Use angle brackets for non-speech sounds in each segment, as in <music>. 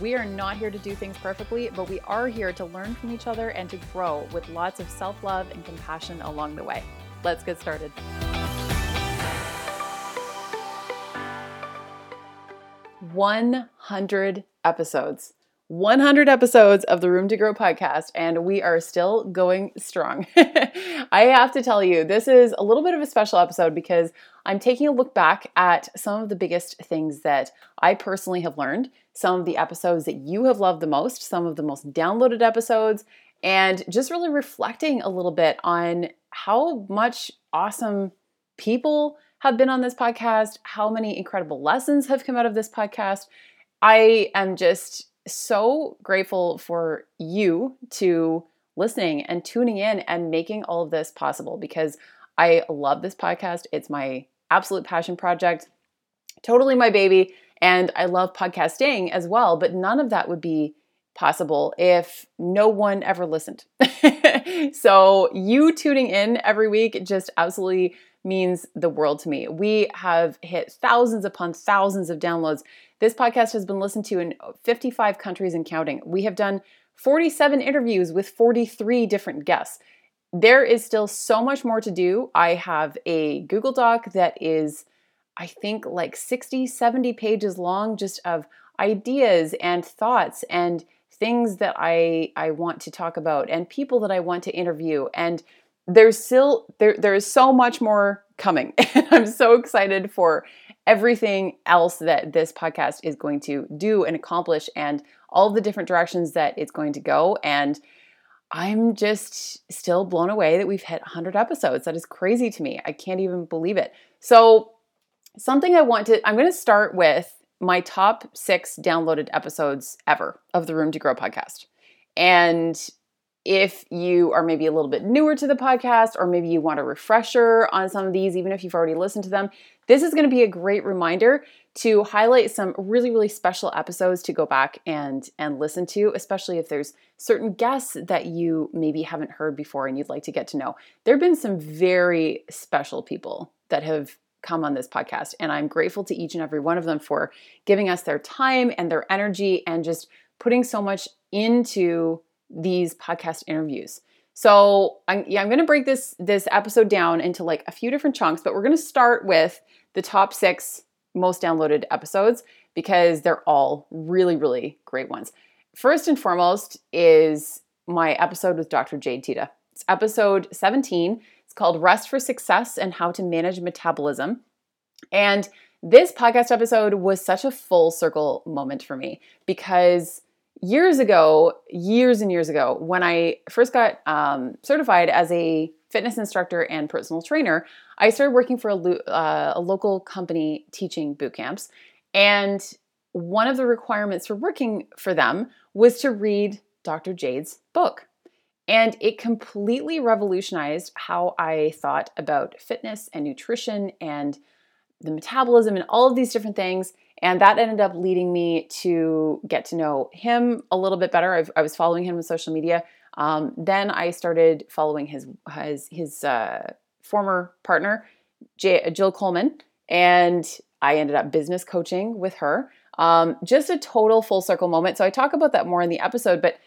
We are not here to do things perfectly, but we are here to learn from each other and to grow with lots of self love and compassion along the way. Let's get started. One hundred episodes. 100 episodes of the Room to Grow podcast, and we are still going strong. <laughs> I have to tell you, this is a little bit of a special episode because I'm taking a look back at some of the biggest things that I personally have learned, some of the episodes that you have loved the most, some of the most downloaded episodes, and just really reflecting a little bit on how much awesome people have been on this podcast, how many incredible lessons have come out of this podcast. I am just so grateful for you to listening and tuning in and making all of this possible because I love this podcast. It's my absolute passion project, totally my baby. And I love podcasting as well, but none of that would be possible if no one ever listened. <laughs> so, you tuning in every week just absolutely means the world to me. We have hit thousands upon thousands of downloads this podcast has been listened to in 55 countries and counting. We have done 47 interviews with 43 different guests. There is still so much more to do. I have a Google Doc that is, I think, like 60, 70 pages long just of ideas and thoughts and things that I, I want to talk about and people that I want to interview. And there's still there there is so much more coming. <laughs> I'm so excited for everything else that this podcast is going to do and accomplish and all the different directions that it's going to go. And I'm just still blown away that we've hit 100 episodes. That is crazy to me. I can't even believe it. So, something I want to, I'm going to start with my top six downloaded episodes ever of the Room to Grow podcast. And if you are maybe a little bit newer to the podcast, or maybe you want a refresher on some of these, even if you've already listened to them, this is going to be a great reminder to highlight some really, really special episodes to go back and, and listen to, especially if there's certain guests that you maybe haven't heard before and you'd like to get to know. There have been some very special people that have come on this podcast, and I'm grateful to each and every one of them for giving us their time and their energy and just putting so much into these podcast interviews. So I'm, yeah, I'm going to break this this episode down into like a few different chunks, but we're going to start with the top six most downloaded episodes because they're all really, really great ones. First and foremost is my episode with Dr. Jade Teta. It's episode 17. It's called Rest for Success and How to Manage Metabolism. And this podcast episode was such a full circle moment for me because years ago, years and years ago, when I first got um, certified as a fitness instructor and personal trainer, I started working for a, uh, a local company teaching boot camps. And one of the requirements for working for them was to read Dr. Jade's book. And it completely revolutionized how I thought about fitness and nutrition and the metabolism and all of these different things. And that ended up leading me to get to know him a little bit better. I've, i was following him on social media. Um, then I started following his his, his uh, former partner, J- Jill Coleman, and I ended up business coaching with her. Um, just a total full circle moment. So I talk about that more in the episode, but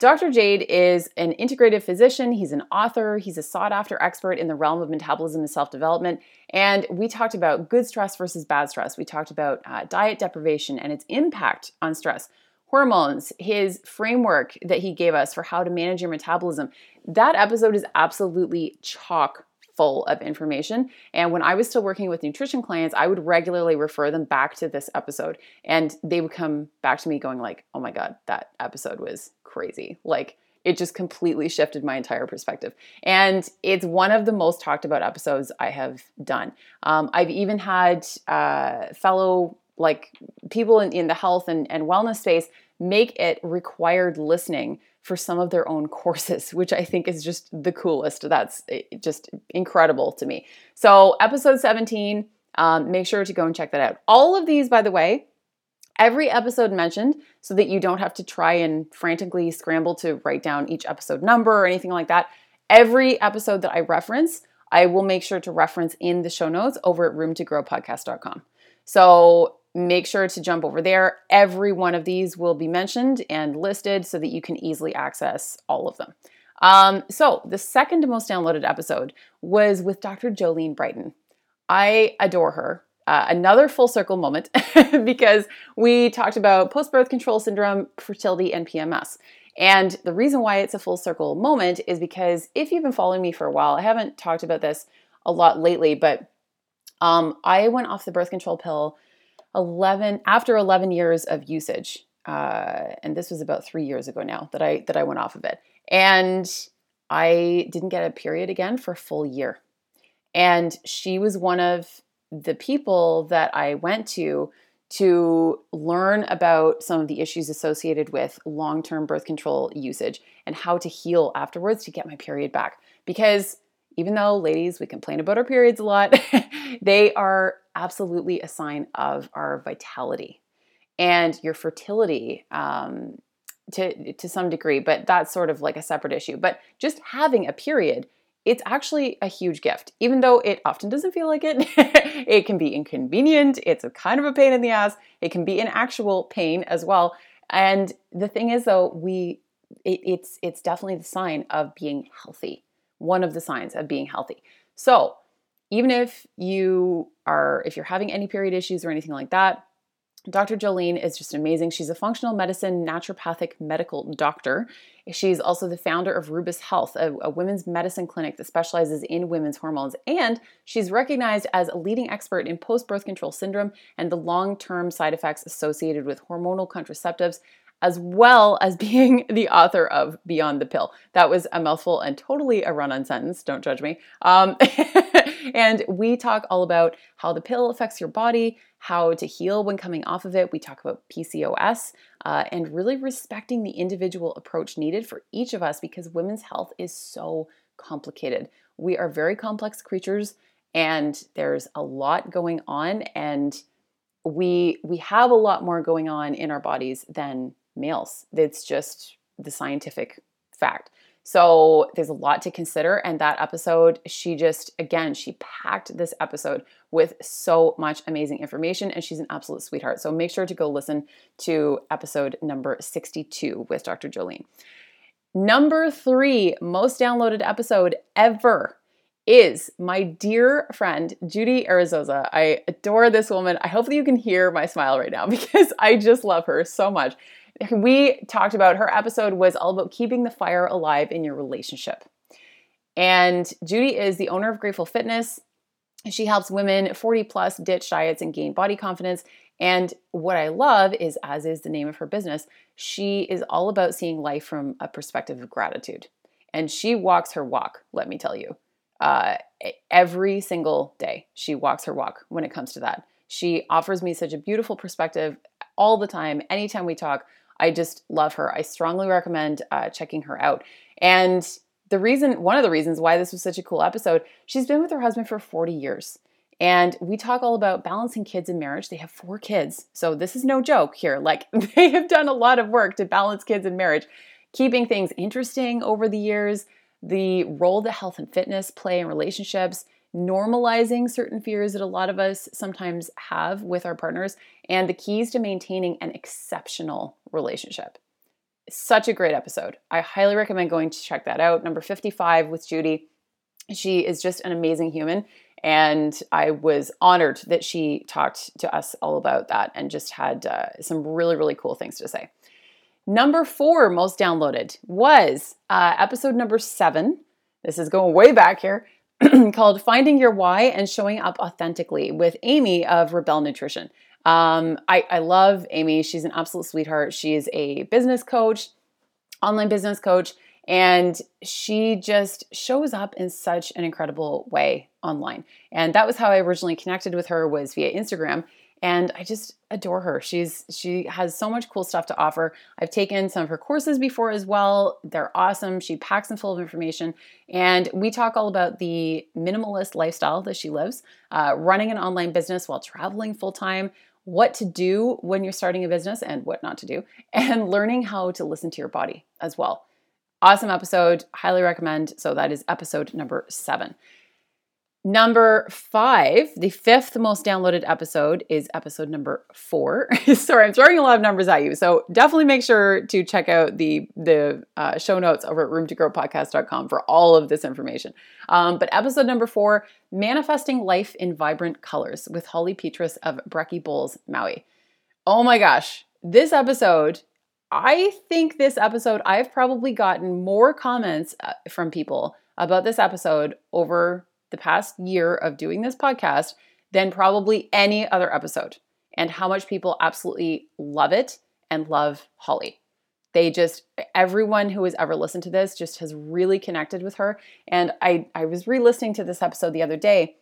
Dr. Jade is an integrative physician, he's an author, he's a sought after expert in the realm of metabolism and self development. And we talked about good stress versus bad stress. We talked about uh, diet deprivation and its impact on stress, hormones, his framework that he gave us for how to manage your metabolism. That episode is absolutely chock full of information. And when I was still working with nutrition clients, I would regularly refer them back to this episode and they would come back to me going like, "Oh my god, that episode was crazy." Like it just completely shifted my entire perspective. And it's one of the most talked about episodes I have done. Um, I've even had uh, fellow like people in, in the health and, and wellness space make it required listening for some of their own courses, <laughs> which I think is just the coolest. That's eh, just incredible to me. So, episode 17, um, make sure to go and check that out. All of these, by the way, every episode mentioned so that you don't have to try and frantically scramble to write down each episode number or anything like that. Every episode that I reference, I will make sure to reference in the show notes over at roomtogrowpodcast.com. So make sure to jump over there. Every one of these will be mentioned and listed so that you can easily access all of them. Um, so, the second most downloaded episode was with Dr. Jolene Brighton. I adore her. Uh, another full circle moment <laughs> because we talked about post birth control syndrome, fertility, and PMS. And the reason why it's a full circle moment is because if you've been following me for a while, I haven't talked about this a lot lately, but um, I went off the birth control pill 11 after 11 years of usage. Uh, and this was about three years ago now that I that I went off of it, and I didn't get a period again for a full year. And she was one of the people that I went to to learn about some of the issues associated with long term birth control usage and how to heal afterwards to get my period back. Because even though ladies, we complain about our periods a lot, <laughs> they are absolutely a sign of our vitality and your fertility um, to, to some degree, but that's sort of like a separate issue. But just having a period it's actually a huge gift. Even though it often doesn't feel like it, <laughs> it can be inconvenient, it's a kind of a pain in the ass, it can be an actual pain as well. And the thing is though, we it, it's it's definitely the sign of being healthy. One of the signs of being healthy. So, even if you are if you're having any period issues or anything like that, Dr. Jolene is just amazing. She's a functional medicine naturopathic medical doctor. She's also the founder of Rubus Health, a, a, women's medicine clinic that specializes in women's hormones. And she's recognized as a leading expert in post birth control syndrome and the long term side effects associated with hormonal contraceptives, as well as <laughs> being the author of Beyond the Pill. That was a mouthful and totally a run on sentence. Don't judge me. Um, <laughs> and we talk all about how the pill affects your body, how to heal when coming off of it. We talk about PCOS uh, and really respecting the individual approach needed for each of us because women's health is so complicated. We are very complex creatures and there's a lot going on and we we have a lot more going on in our bodies than males. It's just the scientific fact. So there's a lot to consider. And that episode, she just, again, she packed this episode with so much amazing information. And she's an absolute sweetheart. So make sure to go listen to episode number 62 with Dr. Jolene. Number three most downloaded episode ever is my dear friend Judy Arizosa. I adore this woman. I hope that you can hear my smile right now <laughs> because I just love her so much <laughs> we talked about her episode was all about keeping the fire alive in your relationship. And Judy is the owner of Grateful Fitness. She helps women 40 plus ditch diets and gain body confidence. And what I love is, as is the name of her business, she is all about seeing life from a perspective of gratitude. And she walks her walk, let me tell you. Uh, every single day, she walks her walk when it comes to that. She offers me such a beautiful perspective all the time, anytime we talk I just love her. I strongly recommend uh, checking her out. And the reason, one of the reasons why this was such a cool episode, she's been with her husband for 40 years. And we talk all about balancing kids and marriage. They have four kids. So this is no joke here. Like <laughs> they have done a lot of work to balance kids and marriage, keeping things interesting over the years, the role that health and fitness play in relationships, normalizing certain fears that a lot of us sometimes have with our partners, and the keys to maintaining an exceptional relationship. Such a great episode. I highly recommend going to check that out. Number 55 with Judy. She is just an amazing human. And I was honored that she talked to us all about that and just had uh, some really, really cool things to say. Number four most downloaded was uh, episode number seven. This is going way back here <clears throat> called Finding Your Why and Showing Up Authentically with Amy of Rebel Nutrition. Um, I, I love Amy. She's an absolute sweetheart. She's a business coach, online business coach, and she just shows up in such an incredible way online. And that was how I originally connected with her was via Instagram. And I just adore her. She's she has so much cool stuff to offer. I've taken some of her courses before as well. They're awesome. She packs them full of information, and we talk all about the minimalist lifestyle that she lives, uh, running an online business while traveling full time, what to do when you're starting a business and what not to do, and learning how to listen to your body as well. Awesome episode, highly recommend. So that is episode number seven. Number five, the fifth most downloaded episode is episode number four. <laughs> Sorry, I'm throwing a lot of numbers at you. So definitely make sure to check out the the uh, show notes over at roomtogrowpodcast.com for all of this information. Um, but episode number four, manifesting life in vibrant colors with Holly Petrus of Brecky Bowls, Maui. Oh my gosh, this episode. I think this episode, I've probably gotten more comments uh, from people about this episode over the past year of doing this podcast than probably any other episode, and how much people absolutely love it and love Holly. They just everyone who has ever listened to this just has really connected with her. And I I was re-listening to this episode the other day,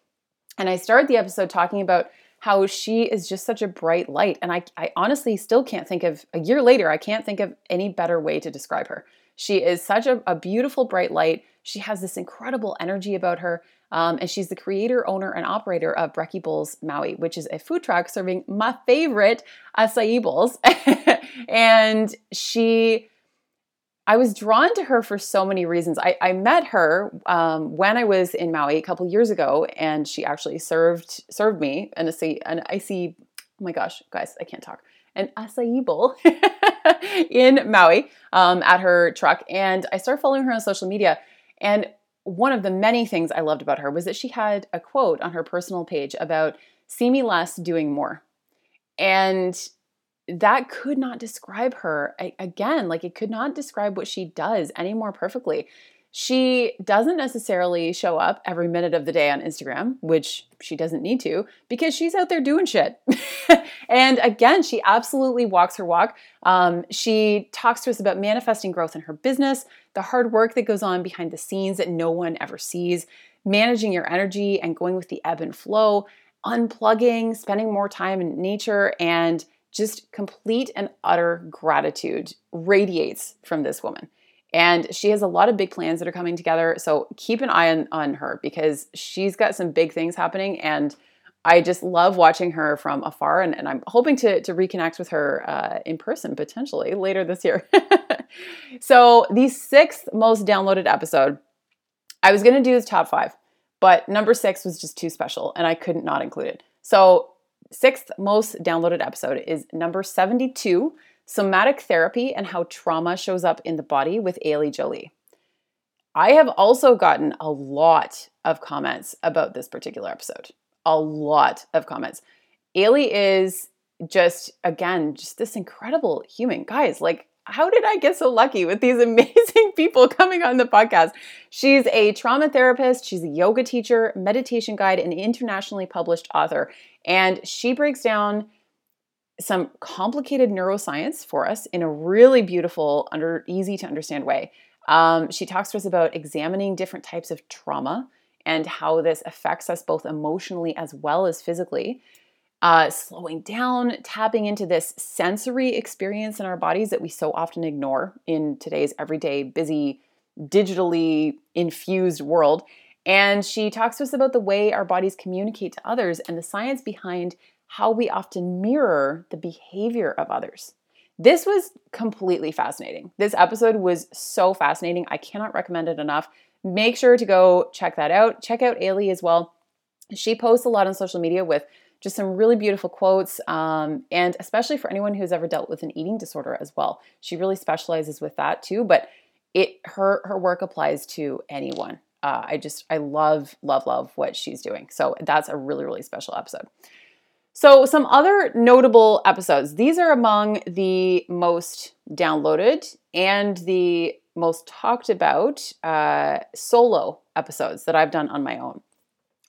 and I started the episode talking about how she is just such a bright light. And I, I honestly still can't think of a year later, I can't think of any better way to describe her. She is such a, a beautiful, bright light. She has this incredible energy about her. Um, and she's the creator, owner, and operator of Breckie Bowls Maui, which is a food truck serving my favorite acai bowls. <laughs> and she, I was drawn to her for so many reasons. I, I met her um, when I was in Maui a couple years ago, and she actually served served me an acai, an icy. Oh my gosh, guys, I can't talk. An acai bowl <laughs> in Maui um, at her truck, and I started following her on social media. And one of the many things I loved about her was that she had a quote on her personal page about see me less, doing more. And that could not describe her again, like it could not describe what she does any more perfectly. She doesn't necessarily show up every minute of the day on Instagram, which she doesn't need to because she's out there doing shit. <laughs> and again, she absolutely walks her walk. Um, she talks to us about manifesting growth in her business, the hard work that goes on behind the scenes that no one ever sees, managing your energy and going with the ebb and flow, unplugging, spending more time in nature, and just complete and utter gratitude radiates from this woman. And she has a lot of big plans that are coming together. So keep an eye on, on her because she's got some big things happening. And I just love watching her from afar. And, and I'm hoping to, to reconnect with her uh, in person potentially later this year. <laughs> so, the sixth most downloaded episode, I was going to do his top five, but number six was just too special and I couldn't not include it. So, sixth most downloaded episode is number 72 Somatic Therapy and How Trauma Shows Up in the Body with Ailey Jolie. I have also gotten a lot of comments about this particular episode. A lot of comments. Ailey is just, again, just this incredible human. Guys, like, how did I get so lucky with these <laughs> amazing people coming on the podcast? She's a trauma therapist, she's a yoga teacher, meditation guide, and internationally published author. And she breaks down some complicated neuroscience for us in a really beautiful, under easy to understand way. Um, she talks to us about examining different types of trauma and how this affects us both emotionally as well as physically. Uh, slowing down, tapping into this sensory experience in our bodies that we so often ignore in today's everyday, busy, digitally infused world. And she talks to us about the way our bodies communicate to others and the science behind how we often mirror the behavior of others. This was completely fascinating. This episode was so fascinating. I cannot recommend it enough. Make sure to go check that out. Check out Ailey as well. She posts a lot on social media with just some really beautiful quotes, um, and especially for anyone who's ever dealt with an eating disorder as well. She really specializes with that too, but it her her work applies to anyone. Uh, I just I love love love what she's doing. So that's a really really special episode. So, some other notable episodes. These are among the most downloaded and the most talked about uh, solo episodes that I've done on my own.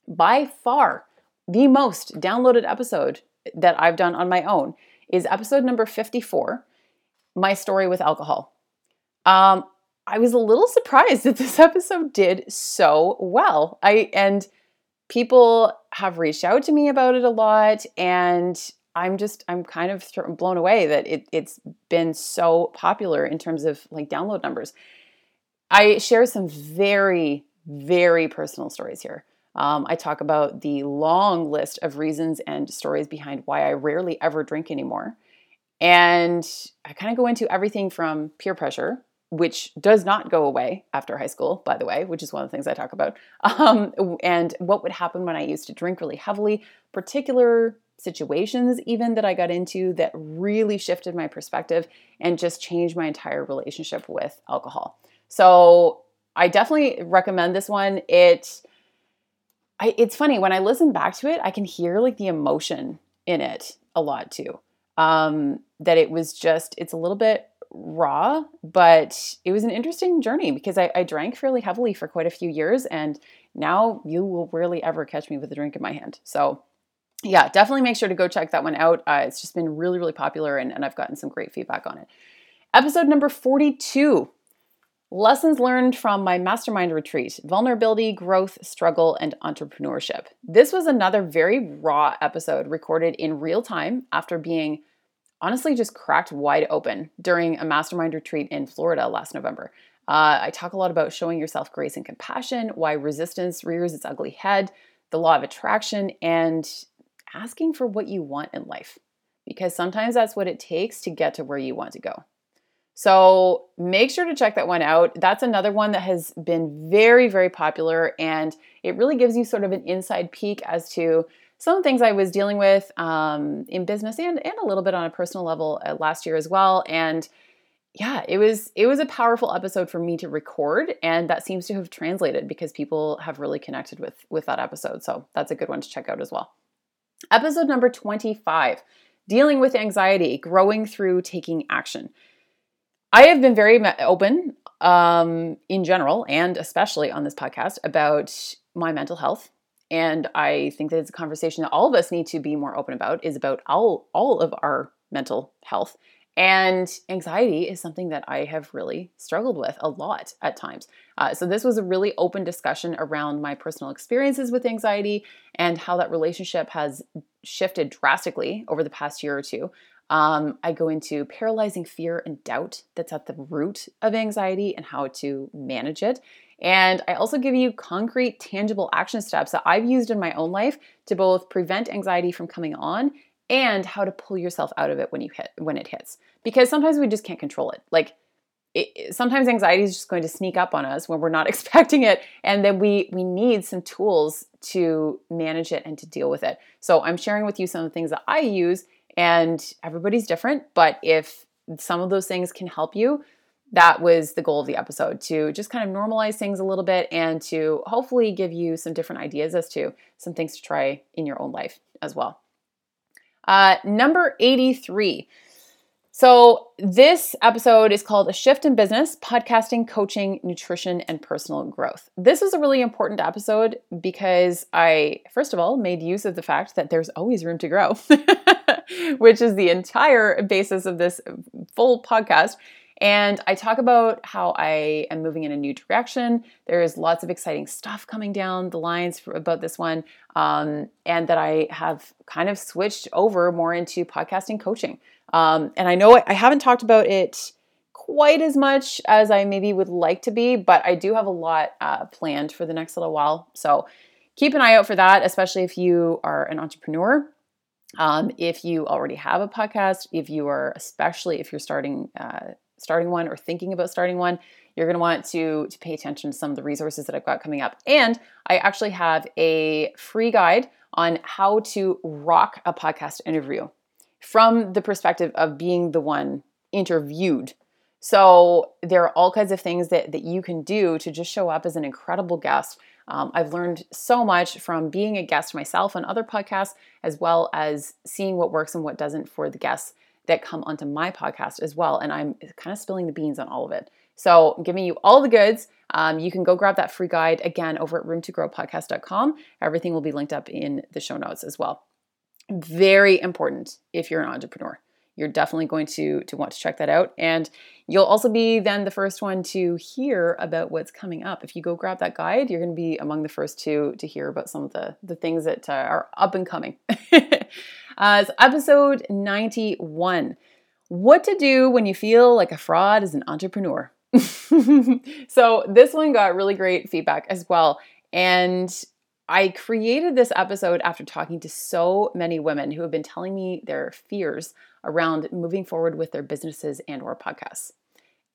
By far, the most downloaded episode that I've done on my own is episode number 54 My Story with Alcohol. Um, I was a little surprised that this <laughs> episode did so well. I and people have reached out to me about it a lot and I'm just I'm kind of blown away that it, it's been so popular in terms of like download numbers. I share some very very personal stories here. Um, I talk about the long list of reasons and stories behind why I rarely ever drink anymore. And I kind of go into everything from peer pressure, which does not go away after high school, by the way, which is one of the things I talk about, <laughs> um, and what would happen when I used to drink really heavily, particular situations even that I got into that really shifted my perspective and just changed my entire relationship with alcohol. So I definitely recommend this one. It I, it's funny when I listen back to it, I can hear like the emotion in it a lot too. Um, that it was just it's a little bit raw, but it was an interesting journey because I, I drank fairly heavily for quite a few years, and now you will rarely ever catch me with a drink in my hand. So yeah, definitely make sure to go check that one out. Uh, it's just been really, really popular, and, and I've gotten some great feedback on it. Episode number 42 Lessons learned from my mastermind retreat vulnerability, growth, struggle, and entrepreneurship. This was another very raw episode recorded in real time after being honestly just cracked wide open during a mastermind retreat in Florida last November. Uh, I talk a lot about showing yourself grace and compassion, why resistance rears its ugly head, the law of attraction, and asking for what you want in life. Because sometimes that's what it takes to get to where you want to go. So make sure to check that one out. That's another one that has been very, very popular, and it really gives you sort of an inside peek as to some things I was dealing with um, in business and and a little bit on a personal level uh, last year as well. And yeah, it was it was a powerful episode for me to record, and that seems to have translated because people have really connected with with that episode. So that's a good one to check out as well. Episode number twenty five. Dealing with anxiety, growing through taking action. I have been very open um, in general and especially on this podcast about my mental health. And I think that it's a conversation that all of us need to be more open about is about all, all of our mental health. And anxiety is something that I have really struggled with a lot at times. Uh, so, this was a really open discussion around my personal experiences with anxiety and how that relationship has shifted drastically over the past year or two. Um, I go into paralyzing fear and doubt that's at the root of anxiety and how to manage it. And I also give you concrete, tangible action steps that I've used in my own life to both prevent anxiety from coming on and how to pull yourself out of it when you hit when it hits. Because sometimes we just can't control it. Like it, sometimes anxiety is just going to sneak up on us when we're not <laughs> expecting it and then we we need some tools to manage it and to deal with it so i'm sharing with you some of the things that i use and everybody's different, but if some of those things can help you, that was the goal of the episode to just kind of normalize things a little bit and to hopefully give you some different ideas as to some things to try in your own life as well. Uh, number 83. So, this episode is called A Shift in Business Podcasting, Coaching, Nutrition, and Personal Growth. This is a really important episode because I, first of all, made use of the fact that there's always room to grow. <laughs> which is the entire basis of this full podcast. And I talk about how I am moving in a new direction. There's lots of exciting stuff coming down the lines for, about this one, um, and that I have kind of switched over more into podcasting coaching. Um, and I know I haven't talked about it quite as much as I maybe would like to be, but I do have a lot uh, planned for the next little while. So keep an eye out for that, especially if you are an entrepreneur um, if you already have a podcast, if you are, especially if you're starting uh, starting one or thinking about starting one, you're going to want to to pay attention to some of the resources that I've got coming up. And I actually have a free guide on how to rock a podcast interview from the perspective of being the one interviewed. So there are all kinds of things that that you can do to just show up as an incredible guest um, I've learned so much from being a guest myself on other podcasts, as well as seeing what works and what doesn't for the guests that come onto my podcast as well. And I'm kind of spilling the beans on all of it. So, giving you all the goods. Um, you can go grab that free guide again over at roomtogrowpodcast.com. Everything will be linked up in the show notes as well. Very important if you're an entrepreneur. You're definitely going to to want to check that out. And you'll also be then the first one to hear about what's coming up. If you go grab that guide you're going to be among the first two to hear about some of the the things that uh, are up and coming. <laughs> Uh, so episode 91 what to do when you feel like a fraud as an entrepreneur. <laughs> So this one got really great feedback as well. And I created this episode after talking to so many women who have been telling me their fears around moving forward with their businesses and or podcasts.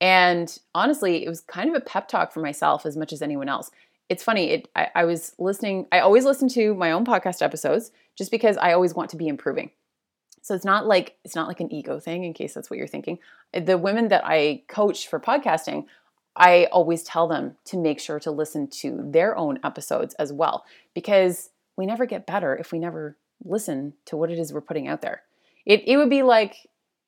And honestly, it was kind of a pep talk for myself as much as anyone else. It's funny, it, I, I was listening, I always listen to my own podcast episodes just because I always want to be improving. So it's not like it's not like an ego thing in case that's what you're thinking. The women that I coach for podcasting, I always tell them to make sure to listen to their own episodes as well because we never get better if we never listen to what it is we're putting out there. It it would be like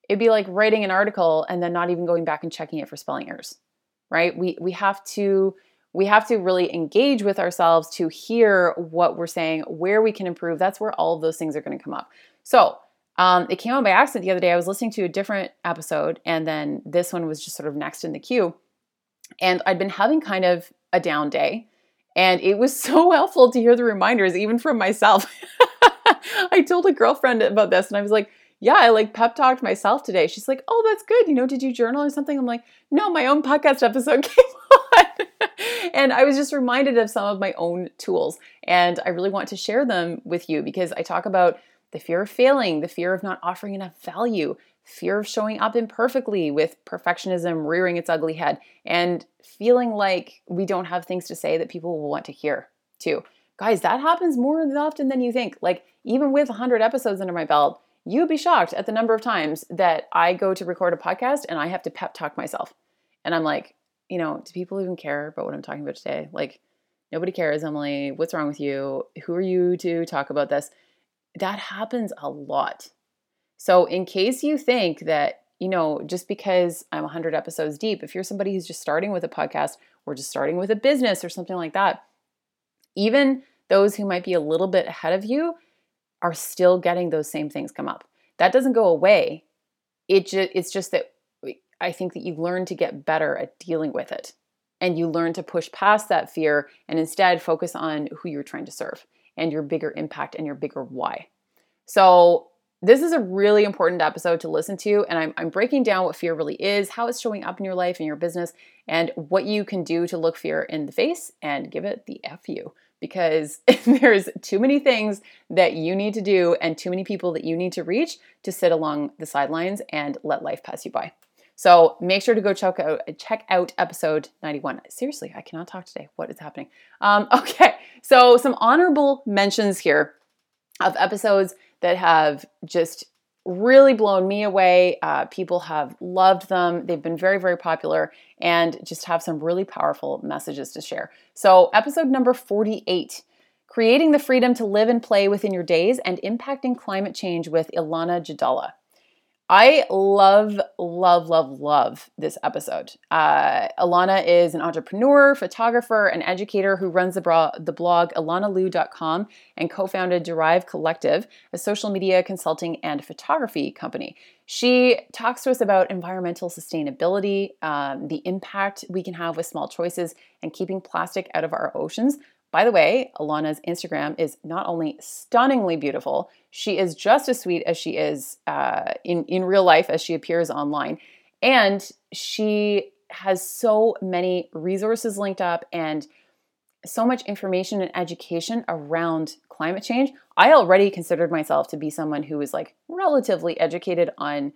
it'd be like writing an article and then not even going back and checking it for spelling errors. Right? We we have to we have to really engage with ourselves to hear what we're saying, where we can improve. That's where all of those things are going to come up. So, um, it came on by accident the other day. I was listening to a different episode, and then this one was just sort of next in the queue. And I'd been having kind of a down day. And it was <laughs> so helpful to hear the reminders, even from myself. <laughs> I told a girlfriend about this and I was like, yeah, I like pep talked myself today. She's like, oh, that's good. You know, did you journal or something? I'm like, no, my own podcast episode <laughs> came on. and I was just reminded of some of my own tools. And I really want to share them with you because I talk about the fear of failing, the fear of not offering enough value, fear of showing up imperfectly with perfectionism rearing its ugly head, and feeling like we don't have things to say that people will want to hear too. Guys, that happens more often than you think. Like, even with 100 episodes under my belt, you'd be shocked at the number of times that I go to record a podcast and I have to pep talk myself. And I'm like, you know, do people even care about what I'm talking about today? Like, nobody cares, Emily. What's wrong with you? Who are you to talk about this? That happens a lot. So, in case you think that, you know, just because I'm 100 episodes deep, if you're somebody who's just starting with a podcast or just starting with a business or something like that, even those who might be a little bit ahead of you are still getting those same things come up. That doesn't go away. It just it's just that I think that you learn to get better at dealing with it. And you learn to push past that fear and instead focus on who you're trying to serve and your bigger impact and your bigger why. So this is a really important episode to listen to, and I'm, I'm, breaking down what fear really is, how it's showing up in your life and your business, and what you can do to look fear in the face and give it the F you. Because <laughs> there's too many things that you need to do and too many people that you need to reach to sit along the sidelines and let life pass you by. So make sure to go check out check out episode 91. Seriously, I cannot talk today. What is happening? Um, <laughs> okay, so some honorable mentions here of episodes that have just really blown me away. Uh, people have loved them. They've been very, very popular and just have some really powerful messages to share. So, episode number 48 Creating the Freedom to Live and Play Within Your Days and Impacting Climate Change with Ilana Jadala. I love, love, love, love this episode. Uh, Ilana is an entrepreneur, photographer, and educator who runs the, bro- the blog ilanalou.com and co founded Derive Collective, a social media consulting and photography company. She talks to us about environmental sustainability, um, the impact we can have with small choices, and keeping plastic out of our oceans by the way, Alana's Instagram is not only stunningly beautiful, she is just as sweet as she is uh, in, in real life as she appears online. And she has so many resources linked up and so much information and education around climate change. I already considered myself to be someone who is like relatively educated on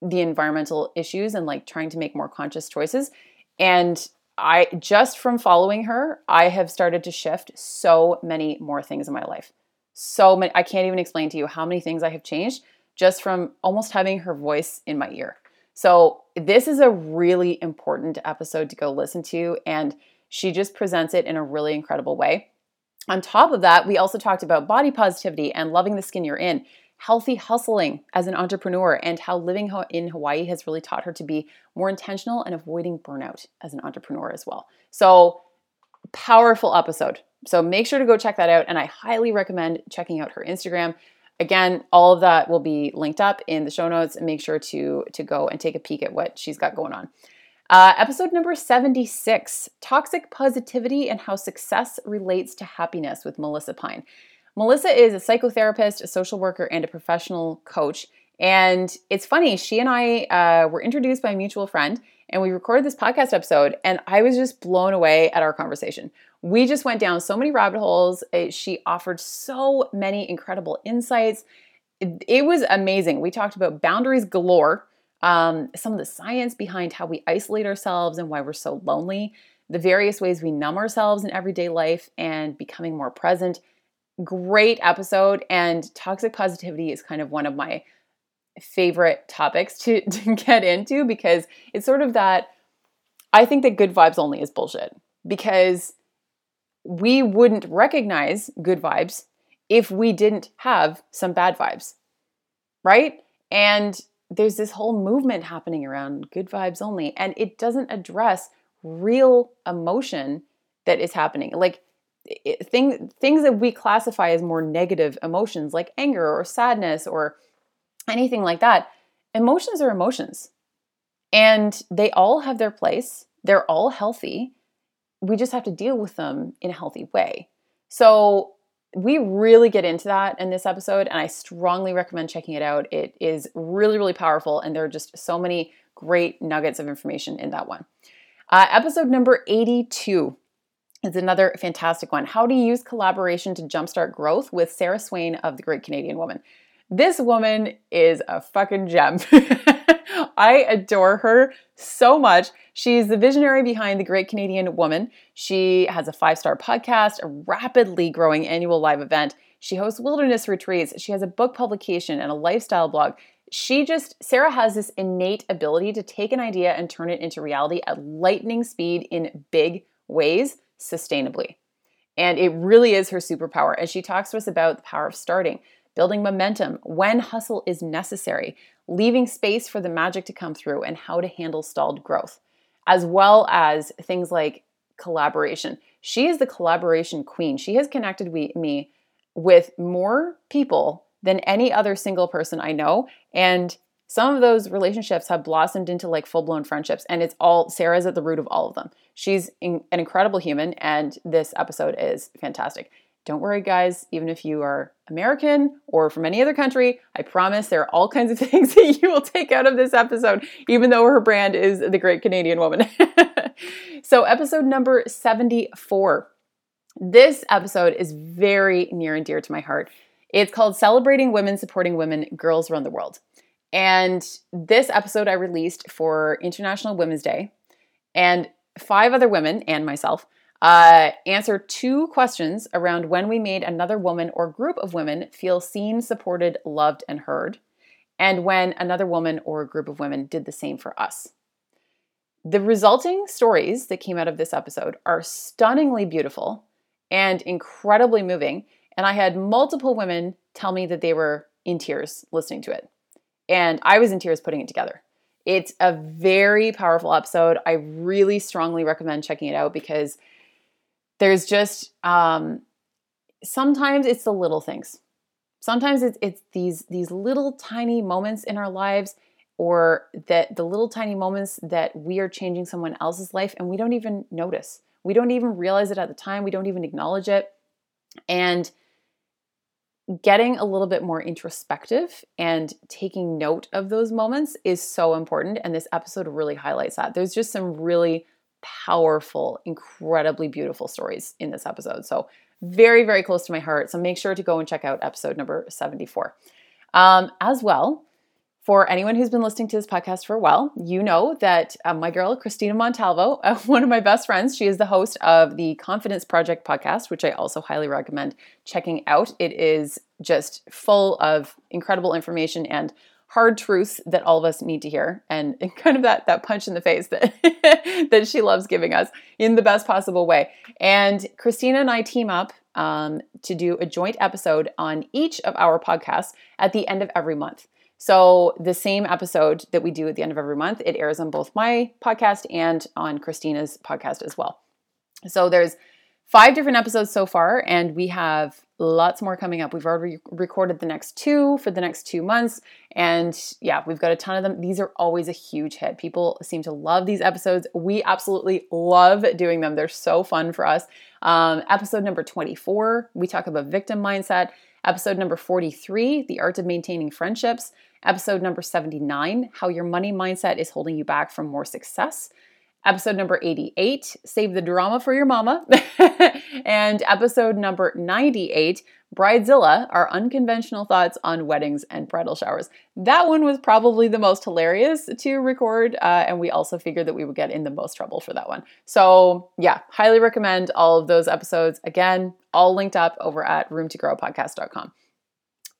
the environmental issues and like trying to make more conscious choices. And I just from following her, I have started to shift so many more things in my life. So many, I can't even explain to you how many things I have changed just from almost having her voice in my ear. So, this is a really important episode to go listen to, and she just presents it in a really incredible way. On top of that, we also talked about body positivity and loving the skin you're in healthy hustling as an entrepreneur and how living in Hawaii has really taught her to be more intentional and avoiding burnout as an entrepreneur as well. So, powerful episode. So, make sure to go check that out. And I highly recommend checking out her Instagram. again, all of that will be linked up in the show notes. Make sure to to go and take a peek at what she's got going on. Uh, episode number 76 Toxic Positivity and How Success Relates to Happiness with Melissa Pine. Melissa is a psychotherapist, a social worker, and a professional coach. And it's funny, she and I uh, were introduced by a mutual friend, and we recorded this podcast episode, and I was just blown away at our conversation. We just went down so many rabbit holes. She offered so many incredible insights. It, it was amazing. We talked about boundaries galore um, some of the science behind how we isolate ourselves and why we're so lonely, the various ways we numb ourselves in everyday life, and becoming more present. Great episode. And toxic positivity is kind of one of my favorite topics to, <laughs> to get into because it's sort of that I think that good vibes only is bullshit because we wouldn't recognize good vibes if we didn't have some bad vibes, right? And there's this whole movement happening around good vibes only, and it doesn't address real emotion that is happening. Like thing, things that we classify as more negative emotions, like anger or sadness or anything like that. Emotions are emotions, and they all have their place. They're all healthy. We just have to deal with them in a healthy way. So we really get into that in this episode, and I strongly recommend checking it out. It is really, really powerful, and there are just so many great nuggets of information in that one. Uh, episode number 82 is another fantastic one. How to use collaboration to jumpstart growth with Sarah Swain of the Great Canadian Woman. This woman is a fucking gem. <laughs> I adore her so much. She's the visionary behind The Great Canadian Woman. She has a five star podcast, a rapidly growing annual live event. She hosts wilderness retreats. She has a book publication and a lifestyle blog. She just, Sarah has this innate ability to take an idea and turn it into reality at lightning speed in big ways sustainably. And it really is her superpower. And she talks to us about the power of starting, building momentum when hustle is necessary, leaving space for the magic to come through, and how to handle stalled growth, as well as things like collaboration. She is the collaboration queen. She has connected we, me with more people than any other single person I know. And some of those relationships have blossomed into like full blown friendships. And it's all, Sarah's at the root of all of them. She's in, an incredible human. And this episode is fantastic. Don't worry, guys, even if you are American or from any other country, I promise there are all kinds of <laughs> things that you will take out of this episode, even though her brand is the Great Canadian Woman. <laughs> so, episode number 74. This episode is very near and dear to my heart. It's called Celebrating Women Supporting Women Girls Around the World. And this episode I released for International Women's Day. And five other women and myself uh, answer two questions around when we made another woman or group of women feel seen, supported, loved, and heard, and when another woman or group of women did the same for us. The resulting stories that came out of this episode are stunningly beautiful and incredibly moving. And I had multiple women tell me that they were in tears listening to it. And I was in tears putting it together. It's a very powerful episode. I really strongly recommend checking it out because there's just um, sometimes it's the little things. Sometimes it's it's these these little tiny moments in our lives or that the little tiny moments that we are changing someone else's life and we don't even notice. We don't even realize it at the time. We don't even acknowledge it. And getting a little bit more introspective and taking note of those moments is so important. And this episode really highlights that. There's just some really powerful, incredibly beautiful stories in this episode. So, very, very close to my heart. So, make sure to go and check out episode number 74. Um, as well, for anyone who's been listening to this podcast for a while, you know that uh, my girl, Christina Montalvo, <laughs> uh, one of my best friends, she is the host of the Confidence Project podcast, which I also highly recommend checking out. It is just full of incredible information and hard truths that all of us need to hear and, and <laughs> kind of that that punch in the face that <laughs> that she loves giving us in the best possible way and christina and i team up um, to do a joint episode on each of our podcasts at the end of every month so the same episode that we do at the end of every month it airs on both my podcast and on christina's podcast as well so there's five different episodes so far and we have lots more coming up. We've already recorded the next two for the next two months. And yeah, we've got a ton of them. These are always a huge hit. People seem to love these episodes. We absolutely love doing them, they're so fun for us. Um, episode number 24, we talk about victim mindset. Episode number 43, the art of maintaining friendships. Episode number 79, how your money mindset is holding you back from more success episode number 88, Save the Drama for Your Mama, <laughs> and episode number 98, Bridezilla, our unconventional thoughts on weddings and bridal showers. That one was probably the most hilarious to record, uh, and we also figured that we would get in the most trouble for that one. So, yeah, highly recommend all of those episodes. Again, all linked up over at roomtogrowpodcast.com.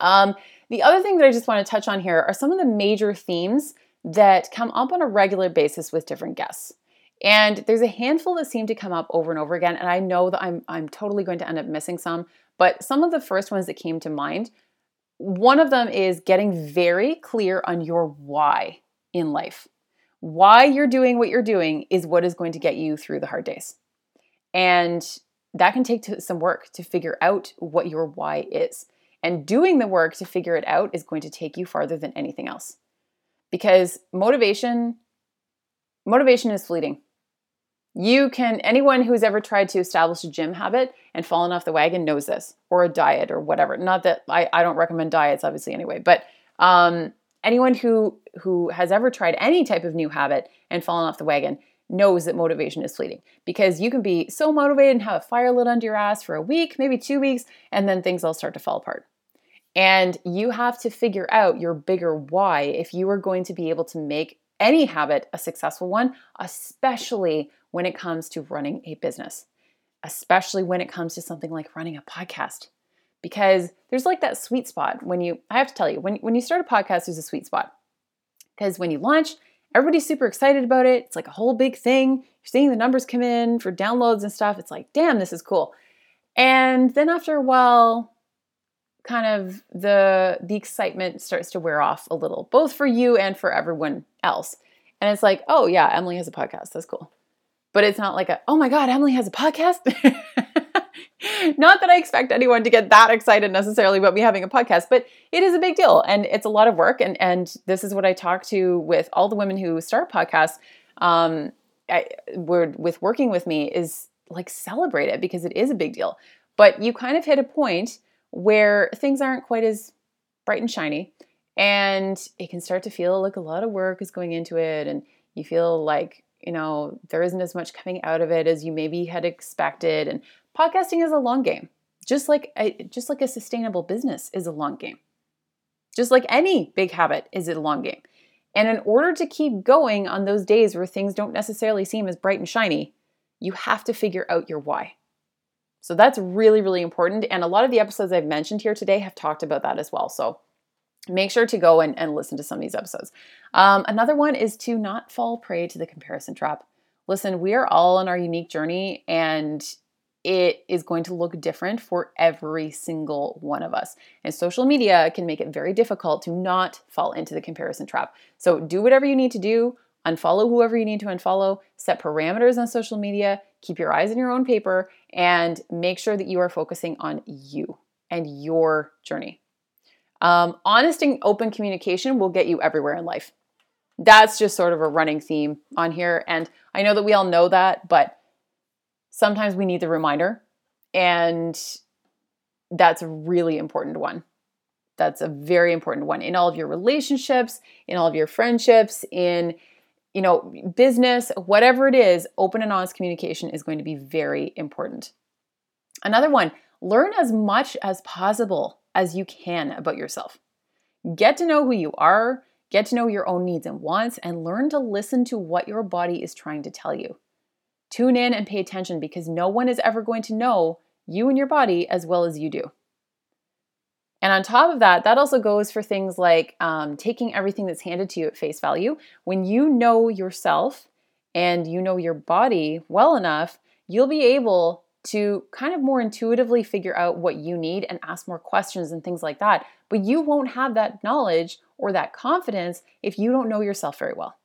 Um, the other thing that I just want to touch on here are some of the major themes that come up on a regular basis with different guests. And there's a handful that seem to come up over and over again. And I know that I'm, I'm totally going to end up missing some, but some of the first ones that came to mind, one of them is getting very clear on your why in life. Why you're doing what you're doing is what is going to get you through the hard days. And that can take some work to figure out what your why is. And doing the work to figure it out is going to take you farther than anything else. Because motivation motivation is fleeting. You can, anyone who's ever tried to establish a gym habit and fallen off the wagon knows this, or a diet or whatever. Not that I, I don't recommend diets, obviously, anyway, but um, anyone who, who has ever tried any type of new habit and fallen off the wagon knows that motivation is fleeting because you can be so motivated and have a fire lit under your ass for a week, maybe two weeks, and then things all start to fall apart. And you have to figure out your bigger why if you are going to be able to make any habit a successful one, especially when it comes to running a business, especially when it comes to something like running a podcast. Because there's like that sweet spot when you, I have to tell you, when, when you start a podcast, there's a sweet spot. Because when you launch, everybody's super excited about it. It's like a whole big thing. You're seeing the numbers come in for downloads and stuff. It's like, damn, this is cool. And then after a while, kind of the the excitement starts to wear off a little, both for you and for everyone else. And it's like, oh yeah, Emily has a podcast. That's cool. But it's not like a, oh my God, Emily has a podcast. <laughs> not that I expect anyone to get that excited necessarily about me having a podcast, but it is a big deal and it's a lot of work. And and this is what I talk to with all the women who start podcasts. Um, I, with working with me is like celebrate it because it is a big deal. But you kind of hit a point where things aren't quite as bright and shiny and it can start to feel like a lot of work is going into it and you feel like you know there isn't as much coming out of it as you maybe had expected and podcasting is a long game just like a, just like a sustainable business is a long game just like any big habit is a long game and in order to keep going on those days where things don't necessarily seem as bright and shiny you have to figure out your why so that's really, really important. And a lot of the episodes I've mentioned here today have talked about that as well. So make sure to go and, and listen to some of these episodes. Um, another one is to not fall prey to the comparison trap. Listen, we are all on our unique journey and it is going to look different for every single one of us. And social media can make it very difficult to not fall into the comparison trap. So do whatever you need to do, unfollow whoever you need to unfollow, set parameters on social media, keep your eyes on your own paper, and make sure that you are focusing on you and your journey. Um, honest and open communication will get you everywhere in life. That's just sort of a running theme on here. And I know that we all know that, but sometimes we need the reminder. And that's a really important one. That's a very important one in all of your relationships, in all of your friendships, in you know, business, whatever it is, open and honest communication is going to be very important. Another one, learn as much as possible as you can about yourself. Get to know who you are, get to know your own needs and wants, and learn to listen to what your body is trying to tell you. Tune in and pay attention because no one is ever going to know you and your body as well as you do. And on top of that, that also goes for things like um, taking everything that's handed to you at face value. When you know yourself and you know your body well enough, you'll be able to kind of more intuitively figure out what you need and ask more questions and things like that. But you won't have that knowledge or that confidence if you don't know yourself very well.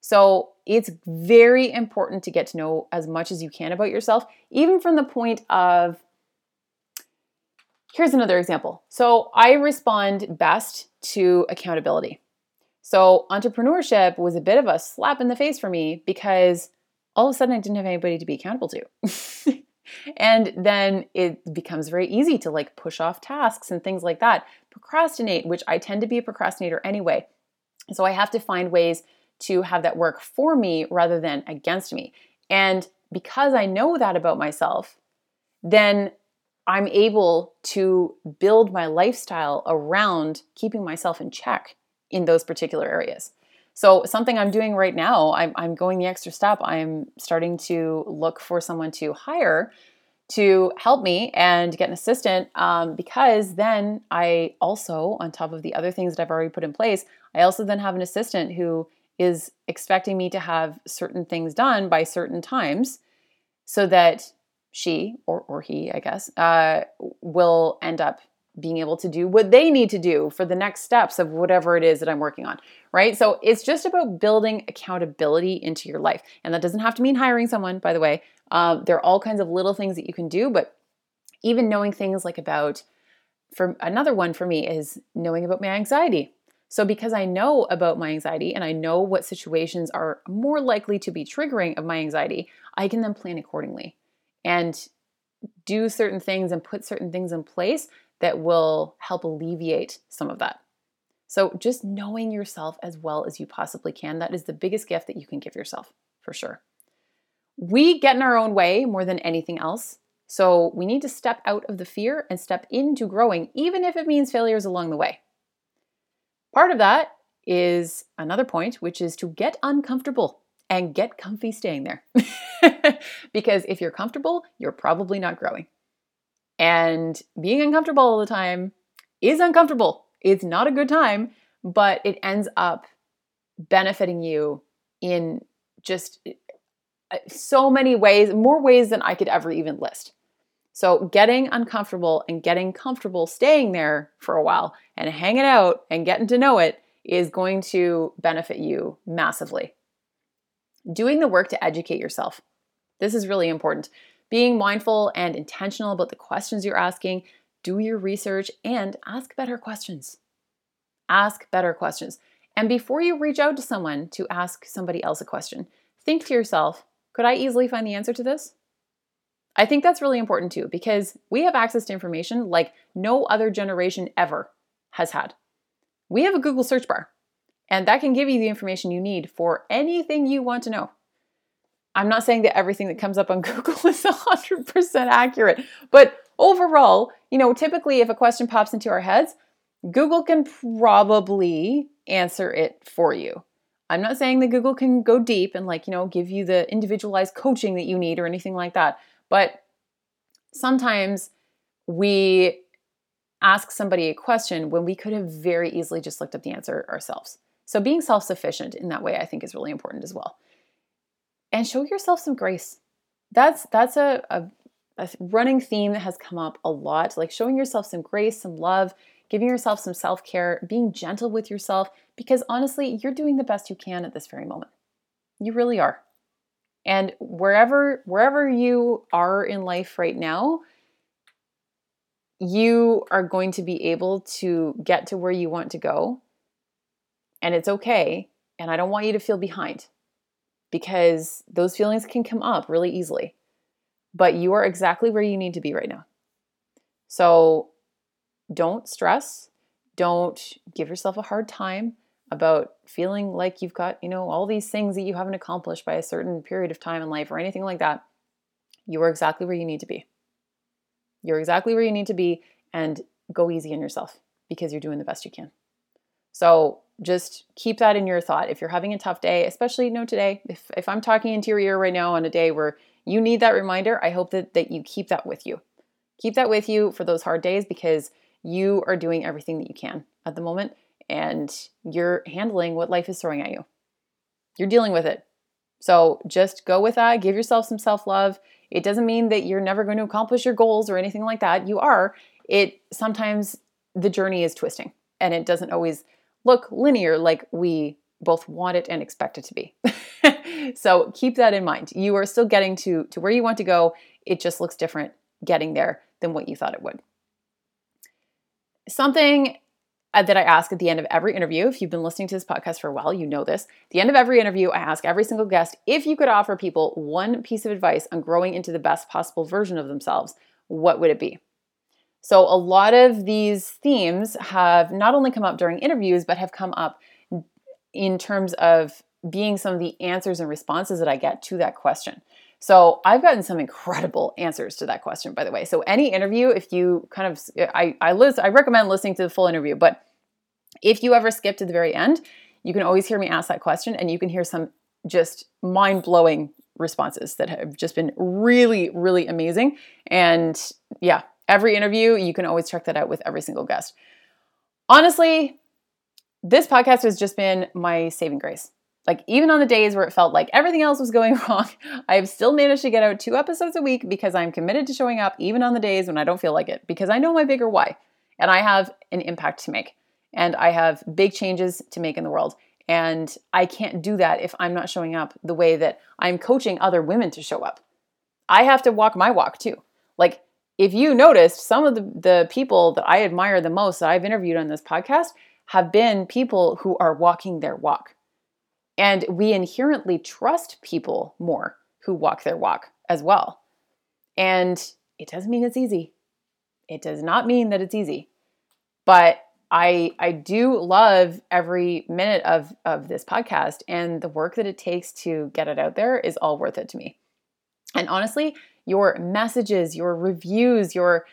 So it's very important to get to know as much as you can about yourself, even from the point of here's another example. So I respond best to accountability. So entrepreneurship was a bit of a slap in the face for me because all of a sudden I didn't have anybody to be accountable to. <laughs> and then it becomes very easy to like push off tasks and things like that, procrastinate, which I tend to be a procrastinator anyway. So I have to find ways to have that work for me rather than against me. And because I know that about myself, then I'm able to build my lifestyle around keeping myself in check in those particular areas. So, something I'm doing right now, I'm, I'm going the extra step. I'm starting to look for someone to hire to help me and get an assistant um, because then I also, on top of the other things that I've already put in place, I also then have an assistant who is expecting me to have certain things done by certain times so that she or, or he, I guess, uh, will end up being able to do what they need to do for the next steps of whatever it is that I'm working on, right? So it's just about building accountability into your life. And that doesn't have to mean hiring someone, by the way. Um, there are all kinds of little things that you can do, but even knowing things like about, for another one for me is knowing about my anxiety. So, because I know about my anxiety and I know what situations are more likely to be triggering of my anxiety, I can then plan accordingly and do certain things and put certain things in place that will help alleviate some of that. So, just knowing yourself as well as you possibly can, that is the biggest gift that you can give yourself for sure. We get in our own way more than anything else. So, we need to step out of the fear and step into growing, even if it means failures along the way. Part of that is another point, which is to get uncomfortable and get comfy staying there. <laughs> because if you're comfortable, you're probably not growing. And being uncomfortable all the time is uncomfortable. It's not a good time, but it ends up benefiting you in just uh, so many ways, more ways than I could ever even list. So, getting uncomfortable and getting comfortable staying there for a while and hanging out and getting to know it is going to benefit you massively. Doing the work to educate yourself. This is really important. Being mindful and intentional about the questions you're asking, do your research, and ask better questions. Ask better questions. And before you reach out to someone to ask somebody else a question, think to yourself could I easily find the answer to this? I think that's really important too, because we have access to information like no other generation ever has had. We have a Google search bar, and that can give you the information you need for anything you want to know. I'm not saying that everything that comes up on <laughs> Google is 100% accurate, but overall, you know, typically if a question pops into our heads, Google can probably answer it for you. I'm not saying that Google can go deep and like, you know, give you the individualized coaching that you need or anything like that, but sometimes we ask somebody a question when we could have very easily just looked up the answer ourselves. So being self-sufficient in that way I think is really important as well and show yourself some grace. That's that's a, a, a running theme that has come up a lot. Like showing yourself some grace, some love, giving yourself some self care, being gentle with yourself, because honestly, you're doing the best you can at this very moment. You really are. And wherever wherever you are in life right now, you are going to be able to get to where you want to go. And it's okay. And I don't want you to feel behind because those feelings can come up really easily. But you are exactly where you need to be right now. So don't stress. Don't give yourself a hard time about feeling like you've got, you know, all these things that you haven't accomplished by a certain period of time in life or anything like that. You are exactly where you need to be. You're exactly where you need to be and go easy on yourself because you're doing the best you can. So just keep that in your thought. If you're having a tough day, especially you know today, if, if I'm talking into your ear right now on a day where you need that reminder, I hope that, that you keep that with you. Keep that with you for those hard days because you are doing everything that you can at the moment and you're handling what life is throwing at you. You're dealing with it. So just go with that. Give yourself some self love. It doesn't mean that you're never going to accomplish your goals or anything like that. You are. It sometimes the journey is twisting and it doesn't always look linear like we both want it and expect it to be. <laughs> so keep that in mind. You are still getting to, to where you want to go. It just looks different getting there than what you thought it would. something Uh, that I ask at the end of every interview. If you've been listening to this podcast for a while, you know this. At the end of every interview, I ask every single guest if you could offer people one piece of advice on growing into the best possible version of themselves, what would it be? So, a lot of these themes have not only come up during interviews, but have come up in terms of being some of the answers and responses that I get to that question. So I've gotten some incredible answers to that question, by the way. So any interview, if you kind of, I I, list, I recommend listening to the full interview, but if you ever skip to the very end, you can always hear me ask that question, and you can hear some just mind blowing responses that have just been really, really amazing. And yeah, every interview, you can always check that out with every single guest. Honestly, this podcast has just been my saving grace. Like, even on the days where it felt like everything else was going <laughs> wrong, I have still managed to get out two episodes a week because I'm committed to showing up even on the days when I don't feel like it, because I know my bigger why. And I have an impact to make. And I have big changes to make in the world. And I can't do that if I'm not showing up the way that I'm coaching other women to show up. I have to walk my walk too. Like, if you noticed, some of the, the people that I admire the most that I've interviewed on this podcast have been people who are walking their walk and we inherently trust people more who walk their walk as well. And it doesn't mean it's easy. It does not mean that it's easy. But I I do love every minute of of this podcast and the work that it takes to get it out there is all worth it to me. And honestly, your messages, your reviews, your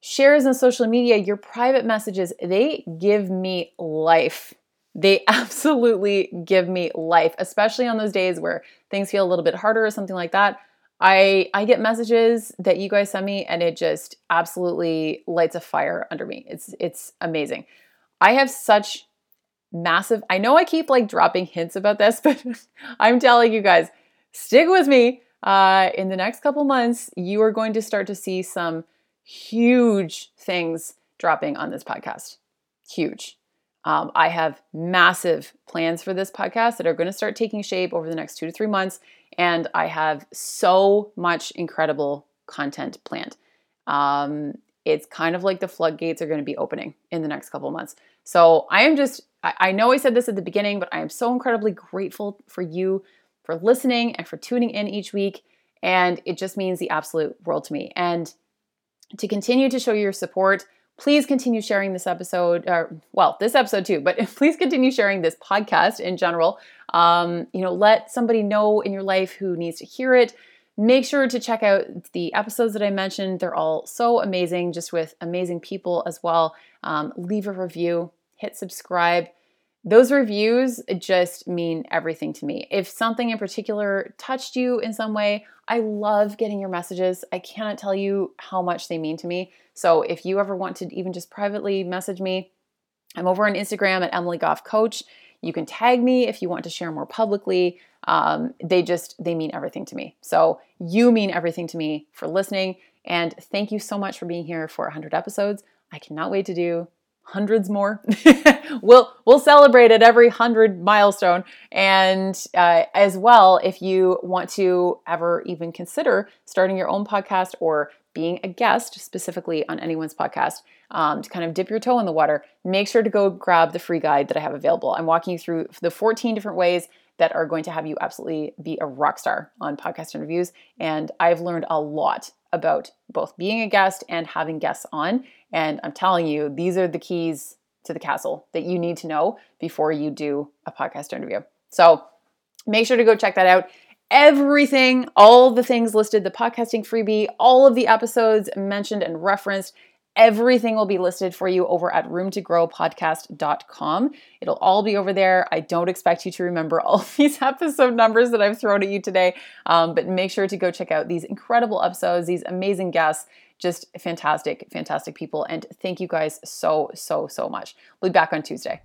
shares on social media, your private messages, they give me life. They <laughs> absolutely give me life, especially on those days where things feel a little bit harder or something like that. I I get messages that you guys send me and it just absolutely lights a fire under me. It's it's amazing. I have such massive I know I keep like dropping hints about this, <laughs> but I'm telling you guys, stick with me. Uh, in the next couple months, you are going to start to see some huge things dropping on this podcast. Huge. Um, I have massive plans for this podcast that are going to start taking shape over the next two to three months. And I have so much incredible content planned. Um, it's kind of like the floodgates are going to be opening in the next couple months. So I am just, I, I know I said this at the beginning, but I am so incredibly grateful for you for listening and for tuning in each week. And it just means the absolute world to me. And to continue to show your support, please continue sharing this episode, or well, this episode too, but <laughs> please continue sharing this podcast in general. Um, you know, let somebody know in your life who needs to hear it. Make sure to check out the episodes that I mentioned. They're all so amazing, just with amazing people as well. Um, leave a review, hit subscribe. Those reviews just mean everything to me. If something in particular touched you in some way, I love getting your messages. I cannot tell you how much they mean to me. So if you ever want to even just privately message me, I'm over on Instagram at Emily Goff Coach. You can tag me if you want to share more publicly. Um, they just they mean everything to me. So you mean everything to me for listening, and thank you so much for being here for 100 episodes. I cannot wait to do hundreds more. <laughs> we'll we'll celebrate at every hundred milestone, and uh, as well, if you want to ever even consider starting your own podcast or being a guest specifically on anyone's podcast um, to kind of dip your toe in the water, make sure to go grab the free guide that I have available. I'm walking you through the 14 different ways that are going to have you absolutely be a rock star on podcast interviews. And I've learned a lot about both being a guest and having guests on. And I'm telling you, these are the keys to the castle that you need to know before you do a podcast interview. So make sure to go check that out. Everything, all the things listed, the podcasting freebie, all of the episodes mentioned and referenced Everything will be listed for you over at roomtogrowpodcast.com. It'll all be over there. I don't expect you to remember <laughs> all these episode numbers that I've thrown at you today, um, but make sure to go check out these incredible episodes, these amazing guests, just fantastic, fantastic people. And thank you guys so, so, so much. We'll be back on Tuesday.